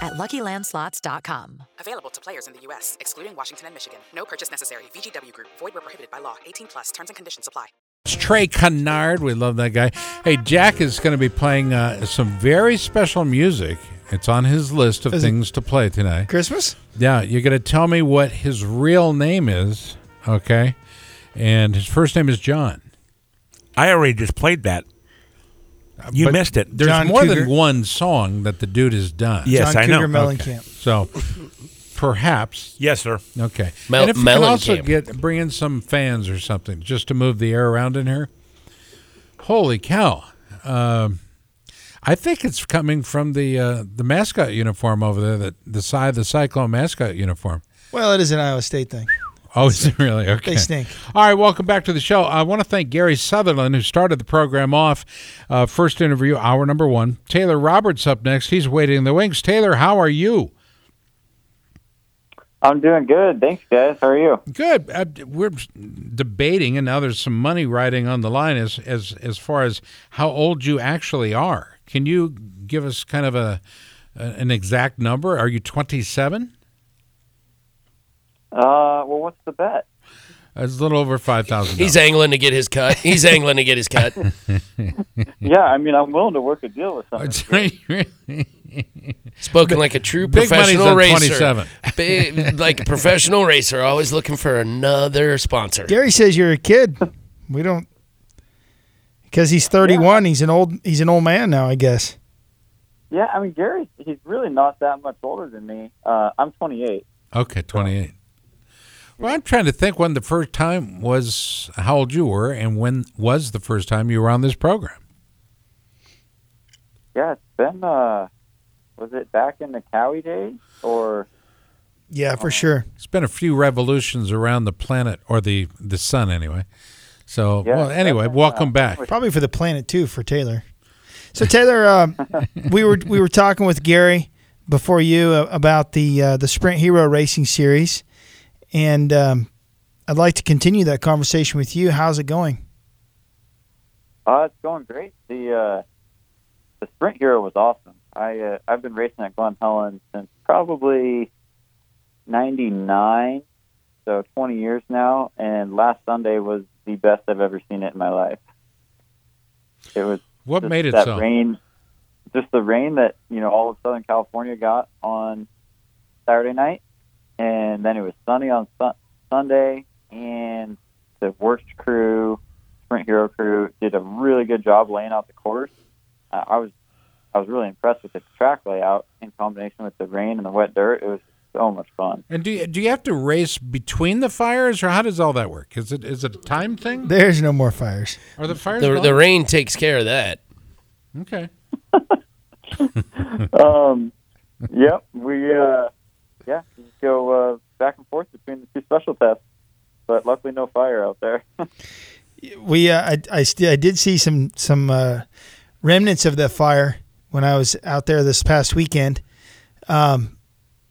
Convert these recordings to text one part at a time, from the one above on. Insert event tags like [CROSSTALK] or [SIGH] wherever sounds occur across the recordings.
at luckylandslots.com. Available to players in the U.S., excluding Washington and Michigan. No purchase necessary. VGW Group, void where prohibited by law. 18 plus terms and conditions apply. It's Trey Kennard. We love that guy. Hey, Jack is going to be playing uh, some very special music. It's on his list of Is things to play tonight. Christmas? Yeah, you're going to tell me what his real name is, okay? And his first name is John. I already just played that. You But missed it. There's John more Cougar. than one song that the dude has done. Yes, John I know. Cougar Mellencamp. So perhaps Yes, sir. okay. Mel- and if you can also get bring in some fans or something just to move the air around in here. Holy cow! Um, I think it's coming from the uh, the mascot uniform over there. That the side the Cyclone mascot uniform. Well, it is an Iowa State thing. Oh, is it really? Okay. They stink. All right, welcome back to the show. I want to thank Gary Sutherland, who started the program off. Uh, first interview, hour number one. Taylor Roberts up next. He's waiting in the wings. Taylor, how are you? I'm doing good. Thanks, guys. How are you? Good. Uh, we're debating, and now there's some money riding on the line as as as far as how old you actually are. Can you give us kind of a, a an exact number? Are you 27? Uh, well, what's the bet? It's a little over five thousand. He's angling to get his cut. He's angling to get his cut. [LAUGHS] Yeah, I mean, I'm willing to work a deal with someone. Spoken like a true Big money's professional on racer. 27. Big, like a professional racer, always looking for another sponsor. Gary says you're a kid. We don't because he's 31. He's an old. He's an old man now, I guess. Yeah, I mean, Gary, he's really not that much older than me. Uh, I'm 28. Okay, 28. Well, I'm trying to think when the first time was, how old you were, and when was the first time you were on this program? Yeah, it's been, uh, was it back in the Cowie days? Or, Yeah, for sure. It's been a few revolutions around the planet, or the, the sun anyway. So, Yeah, well, anyway, that's, welcome uh, back. Probably for the planet too for Taylor. So Taylor, um, [LAUGHS] we were we were talking with Gary before you uh, about the uh, the Sprint Enduro Racing Series, and um, I'd like to continue that conversation with you. How's it going? uh, it's going great. The, uh, the Sprint Enduro was awesome. I, uh, I've been racing at Glen Helen since probably 99, so 20 years now, and last Sunday was the best I've ever seen it in my life. It was What made it that so? rain, just the rain that you know all of Southern California got on Saturday night, and then it was sunny on sun- Sunday, and the WORCS crew, Sprint Enduro crew, did a really good job laying out the course. Uh, I was I was really impressed with the track layout in combination with the rain and the wet dirt. It was so much fun. And do you, do you have to race between the fires, or how does all that work? Is it is it a time thing? There's no more fires. Are the fires The, the rain takes care of that. Okay. [LAUGHS] um, yep, we uh, yeah, you just go uh, back and forth between the two special tests, but luckily no fire out there. [LAUGHS] We uh, I I, st- I did see some some uh, remnants of that fire when I was out there this past weekend. Um,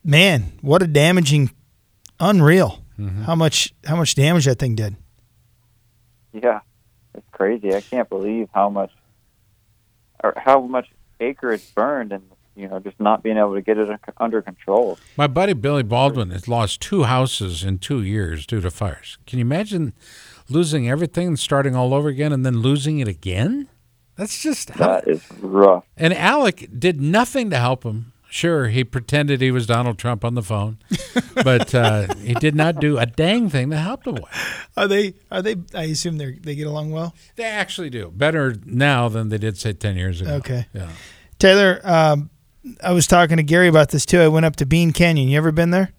man, what a damaging, unreal. How much how much damage that thing did. yeah, it's crazy. I can't believe how much or how much acreage burned, and you know, just not being able to get it under control. My buddy Billy Baldwin has lost two houses in two years due to fires. Can you imagine losing everything and starting all over again and then losing it again? That's just how. That is rough. And Alec did nothing to help him. Sure, he pretended he was Donald Trump on the phone, [LAUGHS] but uh, he did not do a dang thing to help the boy. Are they are they I assume they they get along well? They actually do better now than they did say ten years ago. Okay. Yeah. Taylor, um, I was talking to Gary about this too. I went up to Bean Canyon. You ever been there?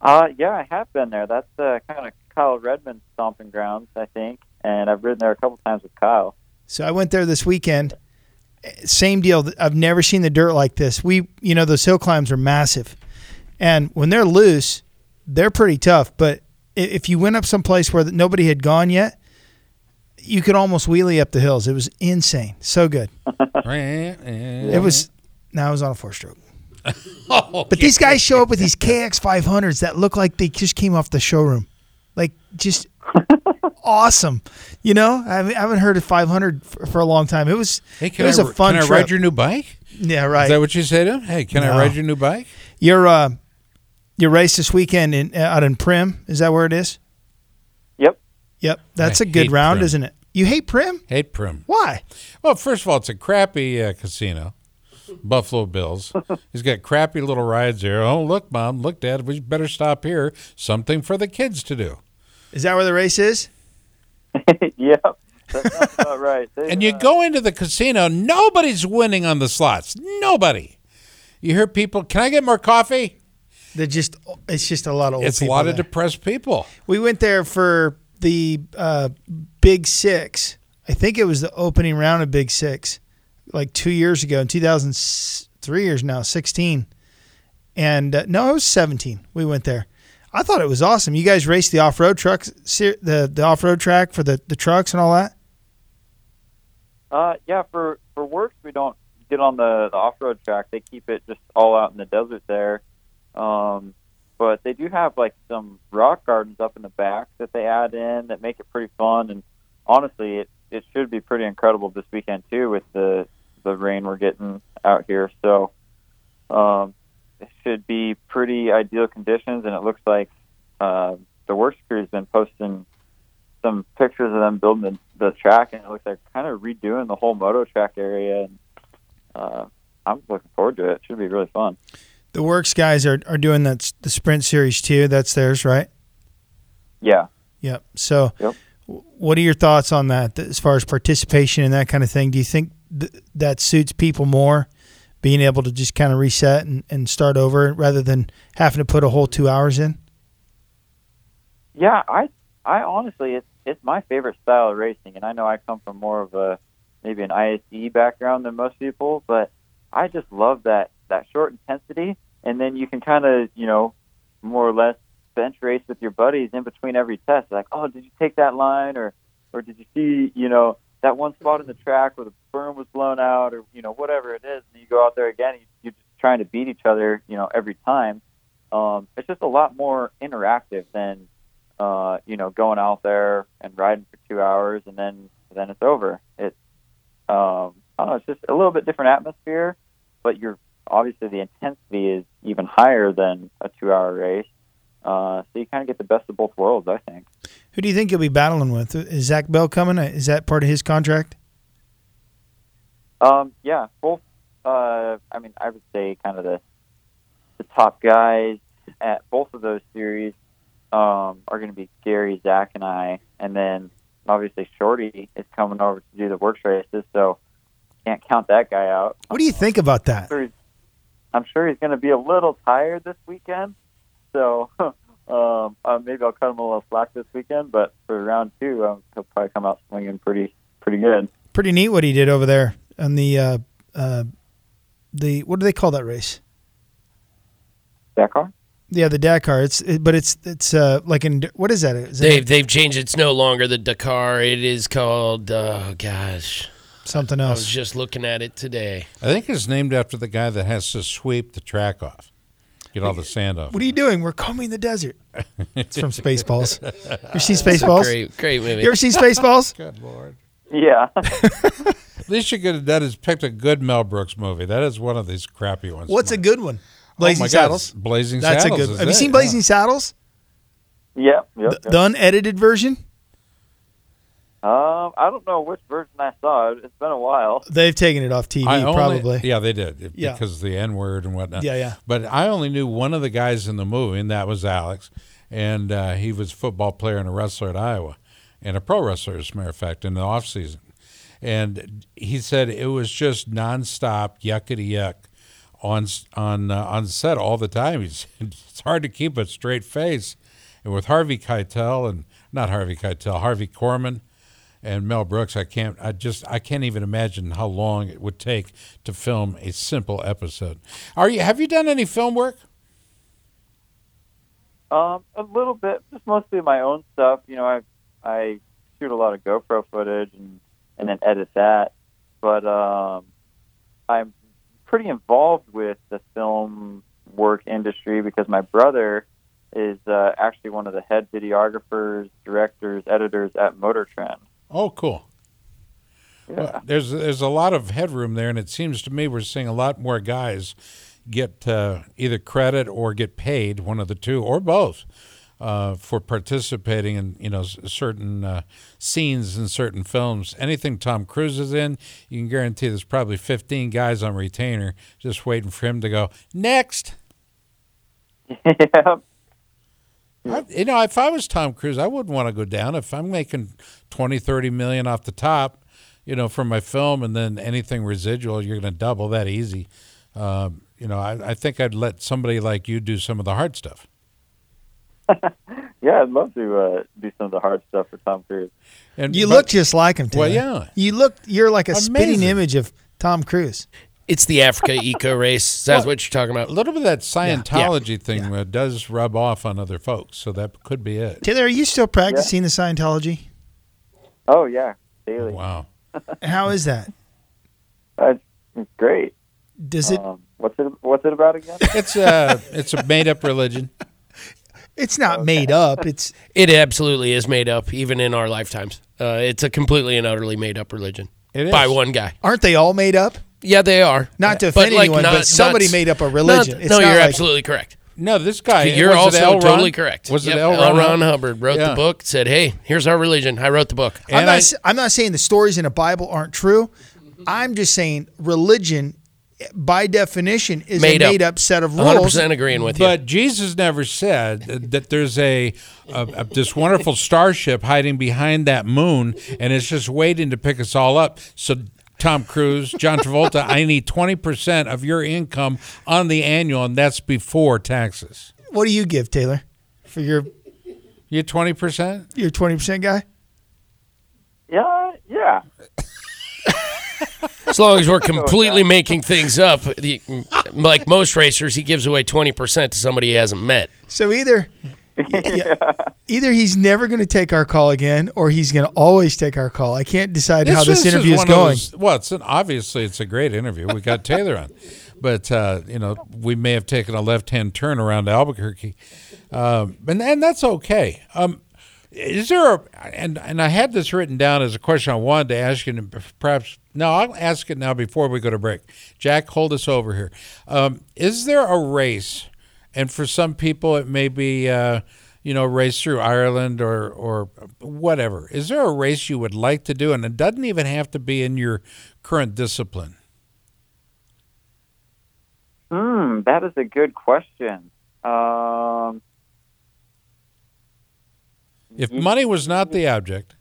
Uh, yeah, I have been there. That's uh, kind of Kyle Redmond's stomping grounds, I think, and I've ridden there a couple times with Kyle. So I went there this weekend. Same deal. I've never seen the dirt like this. We, you know, those hill climbs are massive, and when they're loose, they're pretty tough. But if you went up someplace where nobody had gone yet, you could almost wheelie up the hills. It was insane, so good. [LAUGHS] It was. Now I was on a four stroke. [LAUGHS] Oh, But these guys show up with these [LAUGHS] KX 500s that look like they just came off the showroom, like just [LAUGHS] awesome. You know, I haven't- I haven't heard of 500 for, for a long time. It was Hey, it can was I, a fun can I trip. ride your new bike? yeah, right. Is that what you say to him? Hey, can No. I ride your new bike? your uh, your race this weekend in out in Primm is that where it is? Yep. Yep, that's I a good round, Primm. isn't it? You hate Primm? Hate Primm. Why? Well, first of all, it's a crappy uh, casino. Buffalo Bills. [LAUGHS] He's got crappy little rides here. Oh, look, mom, look, dad, we better stop here. Something for the kids to do. Is that where the race is? [LAUGHS] yep. That sounds about right. They, And you uh, go into the casino, nobody's winning on the slots. Nobody. You hear people, can I get more coffee? They're just it's just a lot of old It's a people lot of depressed people. We went there for the uh, Big Six. I think it was the opening round of Big Six, like two years ago in 2003 years now, 16. And uh, no, it was 17. We went there. I thought it was awesome. You guys raced the off road trucks, the the off road track for the, the trucks and all that. Uh, yeah, for for WORCS we don't get on the, the off road track. They keep it just all out in the desert there. Um, but they do have like some rock gardens up in the back that they add in that make it pretty fun. And honestly, it it should be pretty incredible this weekend too with the the rain we're getting out here. So um, it should be pretty ideal conditions. And it looks like uh, the WORCS crew's been posting some pictures of them building the, the track, and it looks like kind of redoing the whole moto track area. And uh, I'm looking forward to it. It should be really fun. The WORCS guys are, are doing that the Sprint Series too. That's theirs, right? Yeah. Yep. So, Yep. what are your thoughts on that as far as participation and that kind of thing? Do you think th- that suits people more, being able to just kind of reset and, and start over rather than having to put a whole two hours in? Yeah, I I honestly it's it's my favorite style of racing and I know I come from more of a maybe an ISDE background than most people, but I just love that that short intensity and then you can kind of, you know, more or less bench race with your buddies in between every test. Like, "Oh, did you take that line or or did you see, you know, that one spot in the track where the berm was blown out or, you know, whatever it is." And you go out there again, and you're just trying to beat each other, you know, every time. Um, it's just a lot more interactive than uh, you know, going out there and riding for two hours and then then it's over. It's um, I don't know, it's just a little bit different atmosphere, but you're obviously the intensity is even higher than a two hour race. Uh, so you kind of get the best of both worlds, I think. Who do you think you'll be battling with? Is Zach Bell coming? Is that part of his contract? Um, yeah, both. Uh, I mean, I would say kind of the the top guys at both of those series um, are going to be Gary, Zach, and I, and then obviously Shorty is coming over to do the WORCS races, so can't count that guy out. What do you think about that? I'm sure he's, I'm sure he's going to be a little tired this weekend, so [LAUGHS] um, uh, maybe I'll cut him a little slack this weekend. But for round two, um, he'll probably come out swinging pretty pretty good. Pretty neat what he did over there on the uh, uh, the what do they call that race? Dakar. Yeah, the Dakar. It's it, but it's it's uh like in what is that? Is They've they've changed. It's no longer the Dakar. It is called. Oh gosh, something else. I was just looking at it today. I think it's named after the guy that has to sweep the track off, get all the sand off. What are you doing? We're combing the desert. [LAUGHS] It's from Spaceballs. You ever seen Spaceballs? Great, great movie. You ever seen Spaceballs? [LAUGHS] Good lord. Yeah. [LAUGHS] At least you could have done is picked a good Mel Brooks movie. That is one of these crappy ones. What's a good one? Oh Blazing my God, Saddles. Blazing That's Saddles. a good. is Have you it, seen yeah. Blazing Saddles? Yep. Yep. The, yep. the unedited version. Um, I don't know which version I saw. It's been a while. They've taken it off TV, I only- probably. Yeah, they did it- Yeah. because of the N word and whatnot. Yeah, yeah. But I only knew one of the guys in the movie, and that was Alex, and uh, he was a football player and a wrestler at Iowa, and a pro wrestler, as a matter of fact, in the off season. And he said it was just nonstop yuckity yuck on on uh, on set all the time. He [LAUGHS] said it's hard to keep a straight face, and with Harvey Keitel and not Harvey Keitel, Harvey Korman and Mel Brooks, I can't. I just. I can't even imagine how long it would take to film a simple episode. Are you? Have you done any film work? Um, a little bit, just mostly my own stuff. You know, I I shoot a lot of GoPro footage and and then edit that. But um, I'm pretty involved with the film work industry because my brother is uh, actually one of the head videographers, directors, editors at Motor Trend. Oh, cool. Yeah. Well, there's there's a lot of headroom there, and it seems to me we're seeing a lot more guys get uh, either credit or get paid, one of the two, or both, uh, for participating in you know certain uh, scenes in certain films. Anything Tom Cruise is in, you can guarantee there's probably 15 guys on retainer just waiting for him to go next. [LAUGHS] yeah. I, you know, if I was Tom Cruise, I wouldn't want to go down. If I'm making 20, 30 million off the top, you know, from my film, and then anything residual, you're going to double that easy. Um, you know, I, I think I'd let somebody like you do some of the hard stuff. [LAUGHS] Yeah, I'd love to uh, do some of the hard stuff for Tom Cruise. And You but- look just like him. Well, yeah. You look. You're like a spitting image of Tom Cruise. It's the Africa Eco Race. That's what you're talking about. a little bit of that Scientology thing uh, does rub off on other folks, so that could be it. Taylor, are you still practicing the Scientology? Oh yeah, daily. Wow. [LAUGHS] How is that? That's it's great. Does it? Um, what's it What's it about again? [LAUGHS] It's a it's a made up religion. It's not made up. It's [LAUGHS] It absolutely is made up, even in our lifetimes. Uh, it's a completely and utterly made up religion It is by one guy. aren't they all made up? Yeah, they are. Not to But, offend like, anyone, not- but somebody not- made up a religion. not- It's no, not you're like- absolutely correct. No, this guy. You're was also L. Ron? totally correct. Was Yep, it L. Ron? Ron Hubbard wrote Yeah. the book, said, "Hey, here's our religion. I wrote the book." I'm And not. I- s- I'm not saying the stories in the Bible aren't true. I'm just saying religion, by definition, is Made a made up set of rules. 100 rules. percent agreeing with you. But Jesus never said that there's a, a, a this wonderful starship hiding behind that moon, and it's just waiting to pick us all up. So, Tom Cruise, John Travolta, I need twenty percent of your income on the annual, and that's before taxes. What do you give Taylor for your You twenty percent? your twenty percent guy? yeah, yeah. As long as we're [LAUGHS] completely making things up, like most racers, he gives away twenty percent to somebody he hasn't met. So either yeah, either he's never going to take our call again, or he's going to always take our call. I can't decide how this interview is one going. those- well, it's an, obviously it's a great interview. We got Taylor on, but uh, you know we may have taken a left-hand turn around Albuquerque, um, and and that's okay. Um, is there a and and I had this written down as a question I wanted to ask you, and perhaps no, I'll ask it now before we go to break. Jack, hold us over here. Um, is there a race, and for some people it may be. Uh, you know, race through Ireland or or whatever. Is there a race you would like to do, and it doesn't even have to be in your current discipline? Hmm, that is a good question. Um, If money was not the object,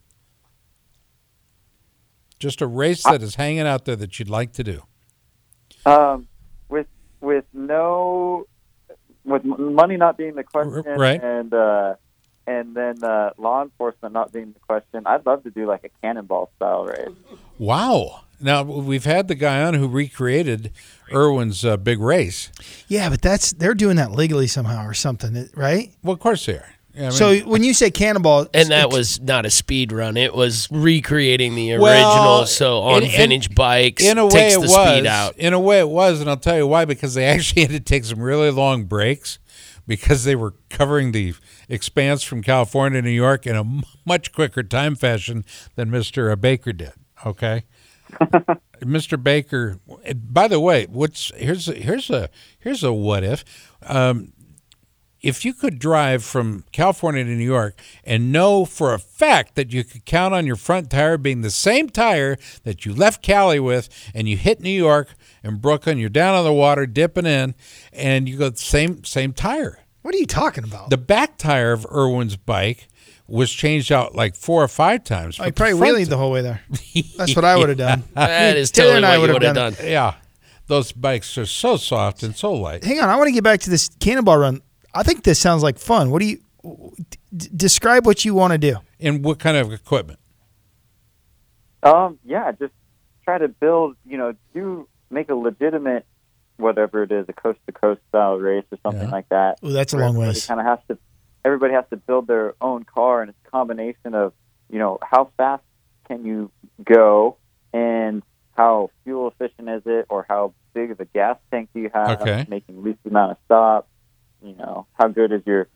just a race that is hanging out there that you'd like to do. um, with with no money not being the question, right. and uh, and then uh, law enforcement not being the question, I'd love to do like a cannonball style race. Wow. Now we've had the guy on who recreated Erwin's uh, big race. Yeah, but that's they're doing that legally somehow or something, right? Well, of course they are. I mean, so when you say cannonball, And that was not a speed run; it was recreating the original. Well, so on in- in- vintage bikes, in a way takes it was. speed out. In a way it was, and I'll tell you why. Because they [LAUGHS] actually had to take some really long breaks because they were covering the expanse from California to New York in a much quicker time fashion than Mister Baker did. Okay. [LAUGHS] Mr. Baker. By the way, what's here's a, here's a here's a what if. Um, if you could drive from California to New York and know for a fact that you could count on your front tire being the same tire that you left Cali with, and you hit New York and Brooklyn, you're down on the water dipping in, and you go same same tire. What are you talking about? The back tire of Erwin's bike was changed out like four or five times. I but the probably front wheelied the whole way there. That's what I would have [LAUGHS] done. That is Taylor totally and I what you would've would have done done. Yeah, those bikes are so soft and so light. Hang on, I want to get back to this cannonball run. I think this sounds like fun. What do you d- describe what you want to do? And what kind of equipment? Um, yeah, just try to build, you know, do make a legitimate, whatever it is, a coast to coast style race or something Yeah. like that. Ooh, that's a long ways. kind of has to everybody has to build their own car, and it's a combination of you know how fast can you go and how fuel efficient is it, or how big of a gas tank do you have, Okay. making least amount of stops. You know, how good is your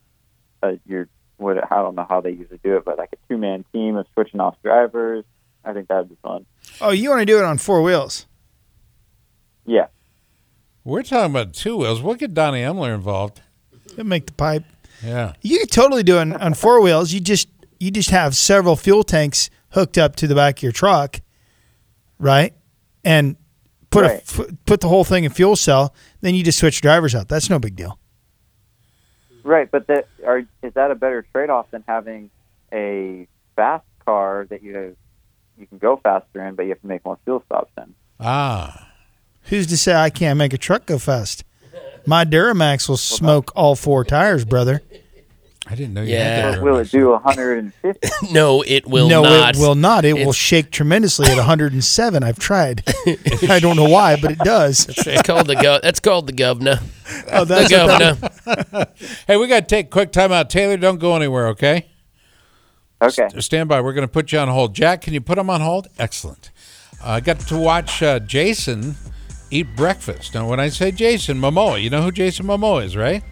uh, your what? I don't know how they usually do it, but like a two man team of switching off drivers. I think that would be fun. Oh, you want to do it on four wheels? Yeah. We're talking about two wheels. We'll get Donnie Emler involved. It'll make the pipe. Yeah. You could totally do it on, on four wheels. You just you just have several fuel tanks hooked up to the back of your truck, right? And put Right. f- put the whole thing in fuel cell. Then you just switch drivers out. That's no big deal. Right, but that are is that a better trade off than having a fast car that you you can go faster in, but you have to make more fuel stops in? Ah. Who's to say I can't make a truck go fast? My Duramax will smoke all four tires, brother. I didn't know you Yeah. had Or that. will it do 150? [LAUGHS] No, it will no, not. it will not. It will It's- shake tremendously at 107. I've tried. [LAUGHS] I don't know why, but it does. It's called the go. That's called the governor. Oh, The that's what that- governor. [LAUGHS] Hey, we got to take a quick time out. Taylor, don't go anywhere, okay? Okay. Stand by. We're going to put you on hold. Jack, can you put him on hold? Excellent. I got to watch uh, Jason eat breakfast. Now, when I say Jason Momoa, you know who Jason Momoa is, right?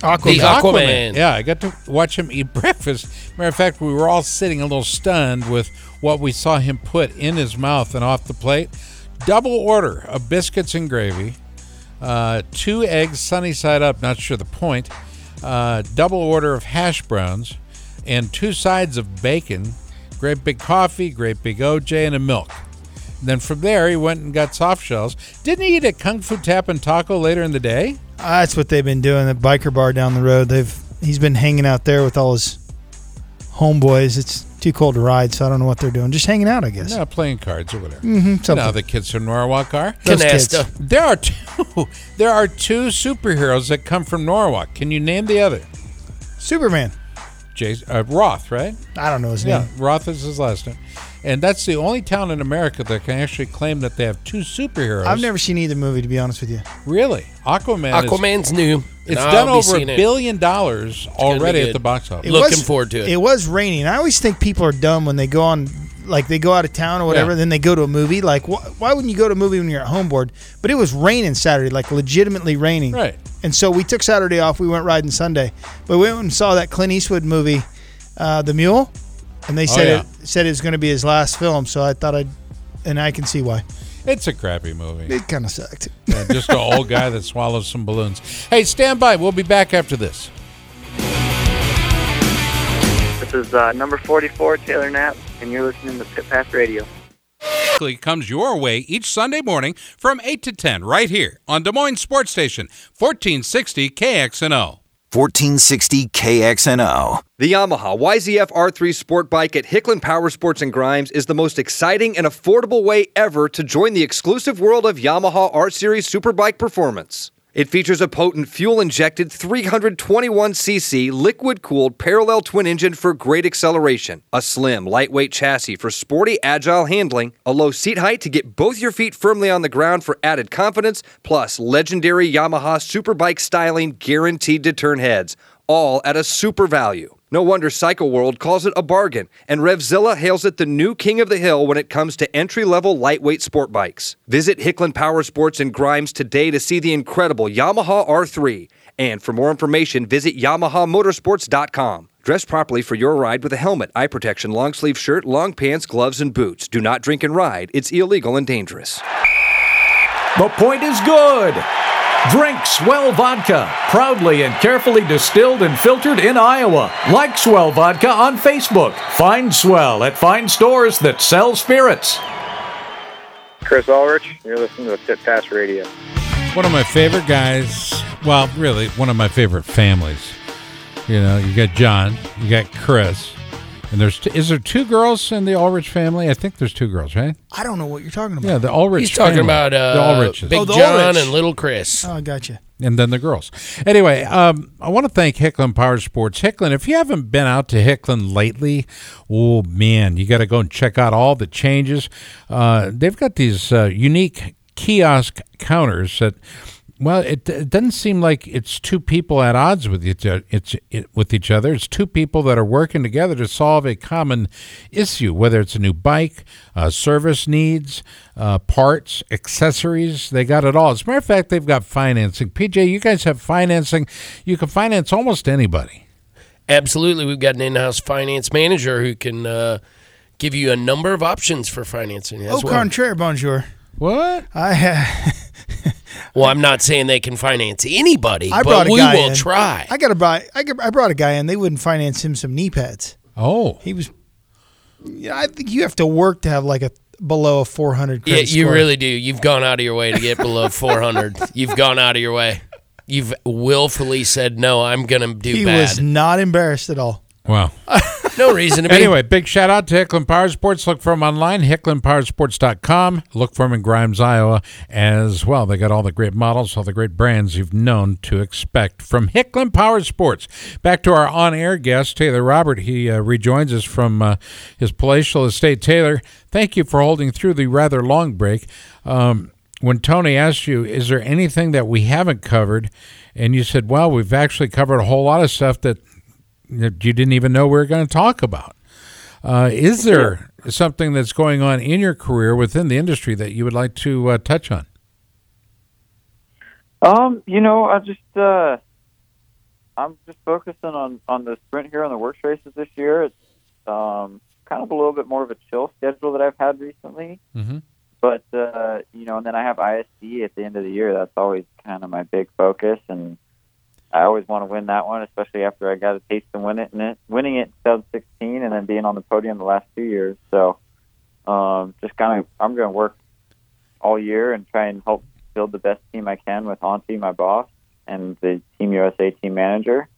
The He's Aquaman. Yeah, I got to watch him eat [LAUGHS] breakfast. Matter of fact, we were all sitting a little stunned with what we saw him put in his mouth and off the plate. Double order of biscuits and gravy, uh, two eggs sunny side up, not sure the point, uh, double order of hash browns, and two sides of bacon, great big coffee, great big OJ, and a milk. Then from there, he went and got soft shells. Didn't he eat at Kung Fu Tap and Taco later in the day? That's what they've been doing. The biker bar down the road. They've he's been hanging out there with all his homeboys. It's too cold to ride, so I don't know what they're doing. Just hanging out, I guess. No, playing cards or whatever. Mm-hmm, You know the kids from Norwalk are. Those kids. There are two. [LAUGHS] There are two superheroes that come from Norwalk. Can you name the other? Superman. Jason uh, Routh, right? I don't know his Yeah, name. Routh is his last name, and that's the only town in America that can actually claim that they have two superheroes. I've never seen either movie, to be honest with you. really. Aquaman. Is, Aquaman's new. it's and I'll done over a seeing it. billion dollars already at the box office. It Looking was- forward to it. It was raining. I always think people are dumb when they go on, like they go out of town or whatever, Yeah. then they go to a movie. Like, wh- why wouldn't you go to a movie when you're at home board? But it was raining Saturday, like legitimately raining. Right. And so we took Saturday off. We went riding Sunday, but we went and saw that Clint Eastwood movie, uh, The Mule, and they said Oh, yeah. it said it was going to be his last film. So I thought I'd, and I can see why. It's a crappy movie. It kind of sucked. Yeah, just an old guy that swallows some balloons. Hey, stand by. We'll be back after this. This is uh, number 44, Taylor Knapp, and you're listening to Pit Pass Radio. Weekly comes your way each Sunday morning from 8 to 10 right here on Des Moines Sports Station, 1460 KXNO. 1460 KXNO. The Yamaha YZF R3 Sport Bike at Hicklin Power Sports and Grimes is the most exciting and affordable way ever to join the exclusive world of Yamaha R Series Superbike performance. It features a potent fuel injected 321cc liquid cooled parallel twin engine for great acceleration, a slim, lightweight chassis for sporty, agile handling, a low seat height to get both your feet firmly on the ground for added confidence, plus legendary Yamaha Superbike styling guaranteed to turn heads, all at a super value. No wonder Cycle World calls it a bargain, and Revzilla hails it the new king of the hill when it comes to entry level lightweight sport bikes. Visit Hicklin Power Sports and Grimes today to see the incredible Yamaha R3. And for more information, visit YamahaMotorsports.com. Dress properly for your ride with a helmet, eye protection, long sleeve shirt, long pants, gloves, and boots. Do not drink and ride, it's illegal and dangerous. The point is good. Drink Swell Vodka, proudly and carefully distilled and filtered in Iowa. Like Swell Vodka on Facebook. Find Swell at fine stores that sell spirits. Chris Ulrich, you're listening to Pit Pass Radio. One of my favorite guys. Well, really, one of my favorite families. You know, you got John, you got Chris, and there's t- is there two girls in the Ulrich family? I think there's two girls, right? I don't know what you're talking about. Yeah, the Ulrich. He's talking family. about uh, the Ulriches. Big Oh, the John Ulrich. and Little Chris. Oh, I got you. and then the girls. Anyway, um, I want to thank Hicklin Power Sports. Hicklin, if you haven't been out to Hicklin lately, oh man, you got to go and check out all the changes. Uh, they've got these uh, unique kiosk counters that Well, it, it doesn't seem like it's two people at odds with each o- it's it, with each other. It's two people that are working together to solve a common issue, whether it's a new bike, uh, service needs, uh, parts, accessories. They got it all. As a matter of fact, they've got financing. PJ, you guys have financing. You can finance almost anybody. Absolutely, we've got an in-house finance manager who can uh, give you a number of options for financing as Au well. contraire, bonjour. What? I ha- [LAUGHS] Well, I'm not saying they can finance anybody, I but brought a we guy will in. try. I got a buy. I, got, I brought a guy in. They wouldn't finance him some knee pads. Oh, He was. Yeah, I think you have to work to have like a below a 400 Yeah, credit you score. really do. You've gone out of your way to get below 400. [LAUGHS] You've gone out of your way. You've willfully said no. I'm gonna do He bad. was not embarrassed at all. wow. [LAUGHS] no reason to be. Anyway, big shout out to Hicklin Power Sports. Look for them online, hicklinpowersports.com. Look for them in Grimes, Iowa as well. They got all the great models, all the great brands you've known to expect from Hicklin Power Sports. Back to our on air guest, Taylor Robert. He uh, rejoins us from uh, his palatial estate. Taylor, thank you for holding through the rather long break. Um, when Tony asked you, is there anything that we haven't covered? And you said, well, we've actually covered a whole lot of stuff that that you didn't even know we were going to talk about. Uh, is there something that's going on in your career within the industry that you would like to uh, touch on? Um, you know, I just uh I'm just focusing on on the sprint here on the WORCS races this year. It's um kind of a little bit more of a chill schedule that I've had recently. Mm-hmm. But uh, you know, and then I have ISDE at the end of the year. That's always kind of my big focus and I always want to win that one, especially after I got a taste of win it, and it, winning it in 2016 and then being on the podium the last two years. So, um, just kind of, I'm going to work all year and try and help build the best team I can with Antti, my boss, and the Team USA team manager,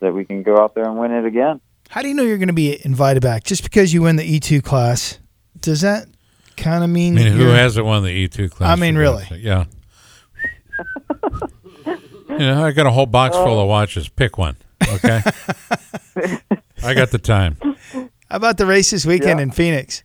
so that we can go out there and win it again. How do you know you're going to be invited back? Just because you win the E2 class, does that kind of I mean, mean, that who you're- hasn't won the E2 class? I mean, really? God's [LAUGHS] sake? Yeah. you know, I got a whole box full of watches. Pick one, okay? [LAUGHS] I got the time. How about the race this weekend Yeah. in Phoenix?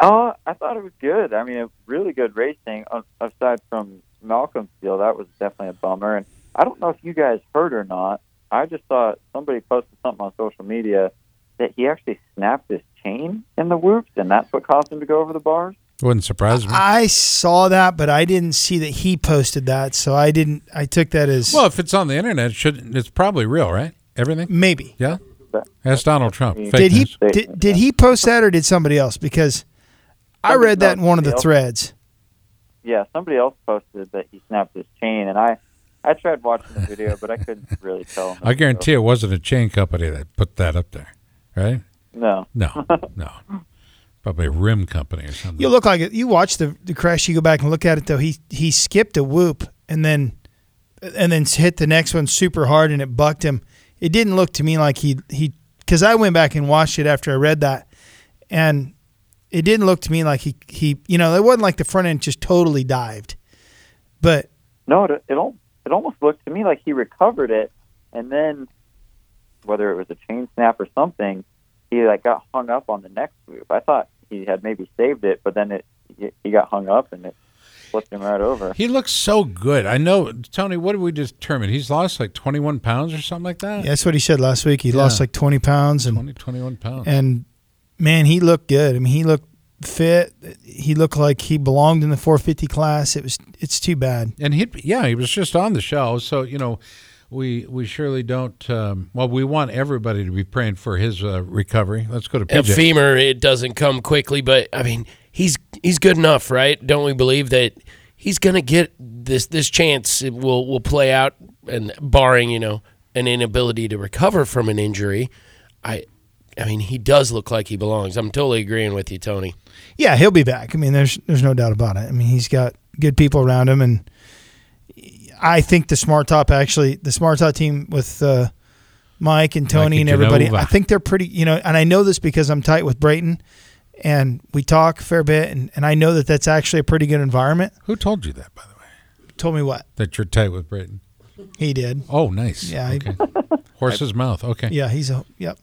Uh, I thought it was good. I mean, a really good racing. a- Aside from Malcolm's deal, that was definitely a bummer. And I don't know if you guys heard or not. I just saw somebody posted something on social media that he actually snapped his chain in the whoops, and that's what caused him to go over the bars. Wouldn't surprise me. I saw that, but I didn't see that he posted that, so I didn't. I took that as Well, if it's on the internet, it should it's probably real, right? Everything? maybe. Yeah. Ask Donald Trump. Fake Did he news. did, did he post that or did somebody else? Because I read that in one of the threads. Yeah, somebody else posted that he snapped his chain, and I, I tried watching the video, but I couldn't really tell. I guarantee it wasn't a chain company that put that up there, right? No. No, no. [LAUGHS] Probably a rim company or something. You look like it. You watch the, the crash. You go back and look at it though. He he skipped a whoop and then and then hit the next one super hard and it bucked him. It didn't look to me like he he because I went back and watched it after I read that, and it didn't look to me like he he you know it wasn't like the front end just totally dived, but No, it it, al- it almost looked to me like he recovered it, and then whether it was a chain snap or something, he like got hung up on the next move. I thought he had maybe saved it, but then it he- he got hung up and it flipped him right over. He looks so good. I know, Tony. What did we determine? He's lost like twenty-one pounds or something like that. yeah, that's what he said last week. He lost like twenty pounds and 20, 21 pounds. and man, he looked good. I mean, he looked fit. He looked like he belonged in the 450 class. It was it's too bad. and he, yeah, he was just on the show. So you know, we we surely don't. Um, well, we want everybody to be praying for his uh, recovery. Let's go to A PJ. femur, it doesn't come quickly, but I mean, he's he's good enough, right? Don't we believe that he's going to get this this chance? It will will play out, and barring you know an inability to recover from an injury, I, I mean, he does look like he belongs. I'm totally agreeing with you, Tony. Yeah, he'll be back. I mean, there's there's no doubt about it. I mean, he's got good people around him, and I think the Smartop actually the Smartop team with uh, Mike and Tony Mike and and everybody. I think they're pretty. You know, and I know this because I'm tight with Brayton, and we talk a fair bit, and, and I know that that's actually a pretty good environment. Who told you that, by the way? Told me what That you're tight with Brayton. he did. Oh, nice. Yeah, I- Okay. Horse's [LAUGHS] mouth. Okay. Yeah, he's a yep.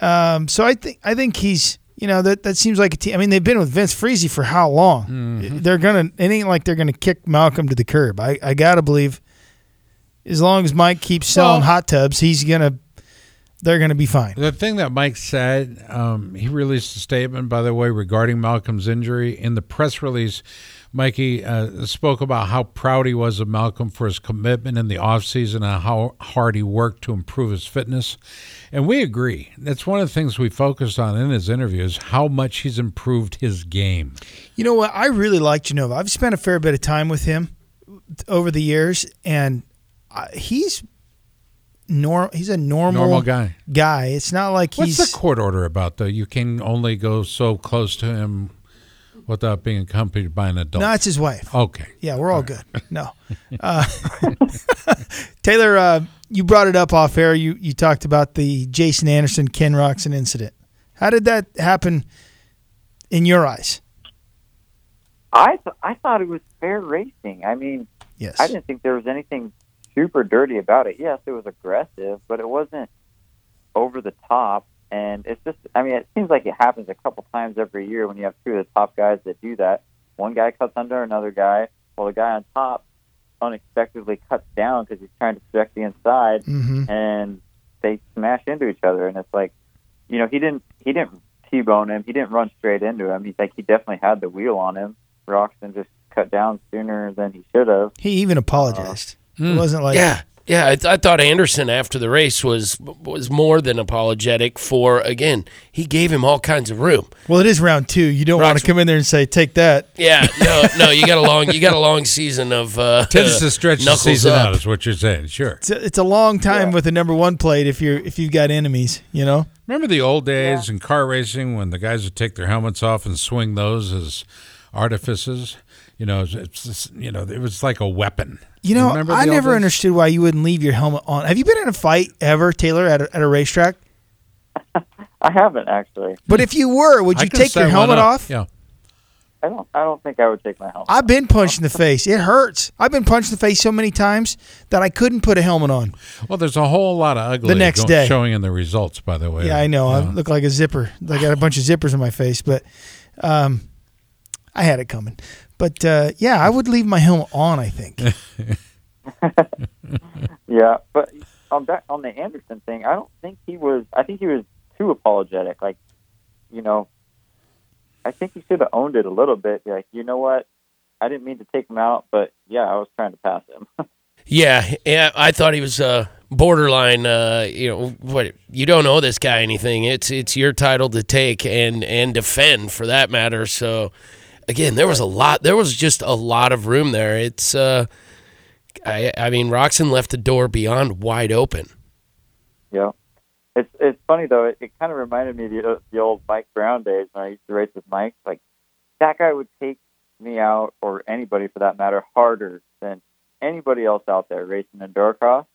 Um, so I think I think he's you know that that seems like a team. I mean, they've been with Vince Friese for how long? Mm-hmm. They're gonna. It ain't like they're gonna kick Malcolm to the curb. I I gotta believe, as long as Mike keeps selling Well- hot tubs, he's gonna. They're gonna be fine. The thing that Mike said, um, he released a statement, by the way, regarding Malcolm's injury. In the press release, Mikey uh, spoke about how proud he was of Malcolm for his commitment in the offseason and how hard he worked to improve his fitness. And we agree. That's one of the things we focused on in his interview is how much he's improved his game. You know what? I really like Genova. I've spent a fair bit of time with him over the years, and he's nor he's a normal Normal guy. Guy. It's not like What's he's the court order about, though? You can only go so close to him without being accompanied by an adult. no, it's his wife. Okay. Yeah, we're all good. [LAUGHS] No, uh, [LAUGHS] Taylor, uh, you brought it up off air. You you talked about the Jason Anderson Ken Roczen incident. How did that happen in your eyes? I th- I thought it was fair racing. I mean, Yes. I didn't think there was anything super dirty about it. Yes, it was aggressive, but it wasn't over the top. And it's just, I mean, it seems like it happens a couple times every year when you have two of the top guys that do that. One guy cuts under another guy, while the guy on top unexpectedly cuts down because he's trying to protect the inside, Mhm. and they smash into each other. And it's like, you know, he didn't he didn't t-bone him. He didn't run straight into him. He's like he definitely had the wheel on him. Roczen just cut down sooner than he should have. He even apologized. it wasn't like yeah, yeah. I, th- I thought Anderson after the race was was more than apologetic for again. He gave him all kinds of room. Well, it is round two. You don't want to come in there and say, "Take that." Yeah, no, [LAUGHS] no. You got a long you got a long season of uh, [LAUGHS] Tends to stretch the knuckles season up. out, is what you're saying. Sure. It's a, it's a long time with a number one plate if you're if you've got enemies. You know. Remember the old days in car racing when the guys would take their helmets off and swing those as artifices? You know, it's, it's just- you know, it was like a weapon. You know, Remember I never days? understood why you wouldn't leave your helmet on. Have you been in a fight ever, Taylor, at a, at a racetrack? I haven't actually. But if you were, would you take your helmet off? Yeah. I don't. I don't think I would take my helmet. I've been punched in the face. It hurts. I've been punched in the face so many times that I couldn't put a helmet on. Well, there's a whole lot of ugly The next go- day. showing in the results, by the way. Yeah, I know. I You know. look like a zipper. I got a bunch of zippers in my face, but um, I had it coming. But uh, yeah, I would leave my helmet on. I think. [LAUGHS] Yeah, but on that on the Anderson thing, I don't think he was. I think he was too apologetic. Like, you know, I think he should have owned it a little bit. Be like, you know what? I didn't mean to take him out, but yeah, I was trying to pass him. [LAUGHS] Yeah, yeah. I thought he was uh, borderline. Uh, you know, what? You don't owe this guy anything. It's it's your title to take and and defend for that matter. So, again, there was a lot. There was just a lot of room there. It's. Uh, I I mean, Roczen left the door beyond wide open. Yeah. It's it's funny though. It, it kind of reminded me of the, the old Mike Brown days when I used to race with Mike. Like that guy would take me out, or anybody for that matter, harder than anybody else out there racing endurocross.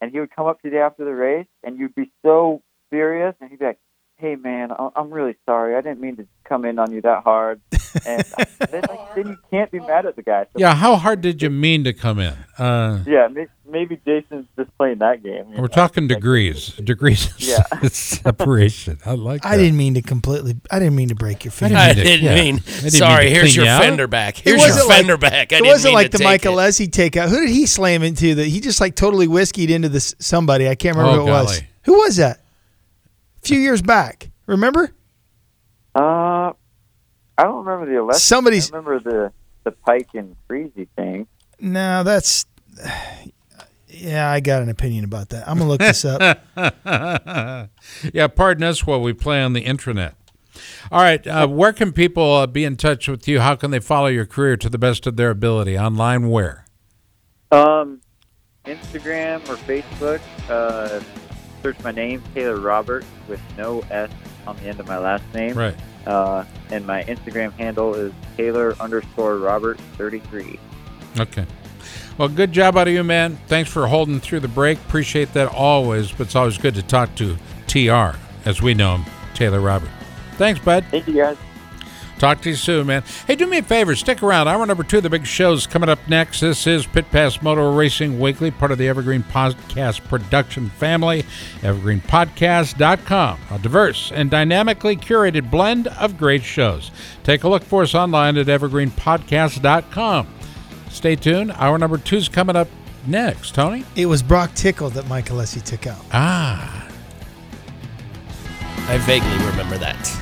And he would come up to you after the race, and you'd be so furious, and he'd be like, "Hey man, I- I'm really sorry. I didn't mean to come in on you that hard." And [LAUGHS] then, like, then you can't be mad at the guy. So Yeah, how hard did you mean to come in? Uh, yeah, maybe Jason's just playing that game. we're know? talking degrees, [LAUGHS] degrees of Yeah. [LAUGHS] separation. I like. I didn't mean to completely. I didn't mean to break your finger. I didn't yeah. mean. I didn't sorry, to here's your out. fender back. It Here's your wasn't like- fender back. I it wasn't like the take Mike. Alessi takeout. Who did he slam into? That he just like totally whiskeyed into this somebody. I can't remember Oh, who it was. Who was that? A few years back. Remember? Uh, I don't remember the election. Somebody's- I remember the the Peick and Friese thing. No, that's. [SIGHS] Yeah, I got an opinion about that. I'm gonna look this up. [LAUGHS] yeah, pardon us while we play on the intranet. All right, uh, where can people uh, be in touch with you? How can they follow your career to the best of their ability? Online, where? Um, Instagram or Facebook. Uh, search my name Taylor Robert with no S on the end of my last name. Right. Uh, and my Instagram handle is Taylor underscore Robert thirty three. Okay. Well, good job out of you, man. Thanks for holding through the break. Appreciate that always, but it's always good to talk to TR, as we know him, Taylor Robert. Thanks, bud. Thank you guys. Talk to you soon, man. Hey, do me a favor, stick around. Hour number two, the big show's coming up next. This is Pit Pass Motor Racing Weekly, part of the Evergreen Podcast production family. EvergreenPodcast.com, a diverse and dynamically curated blend of great shows. Take a look for us online at EvergreenPodcast.com. Stay tuned. Hour number two's coming up next. Tony? It was Broc Tickle that Mike Alessi took out. Ah. I vaguely remember that.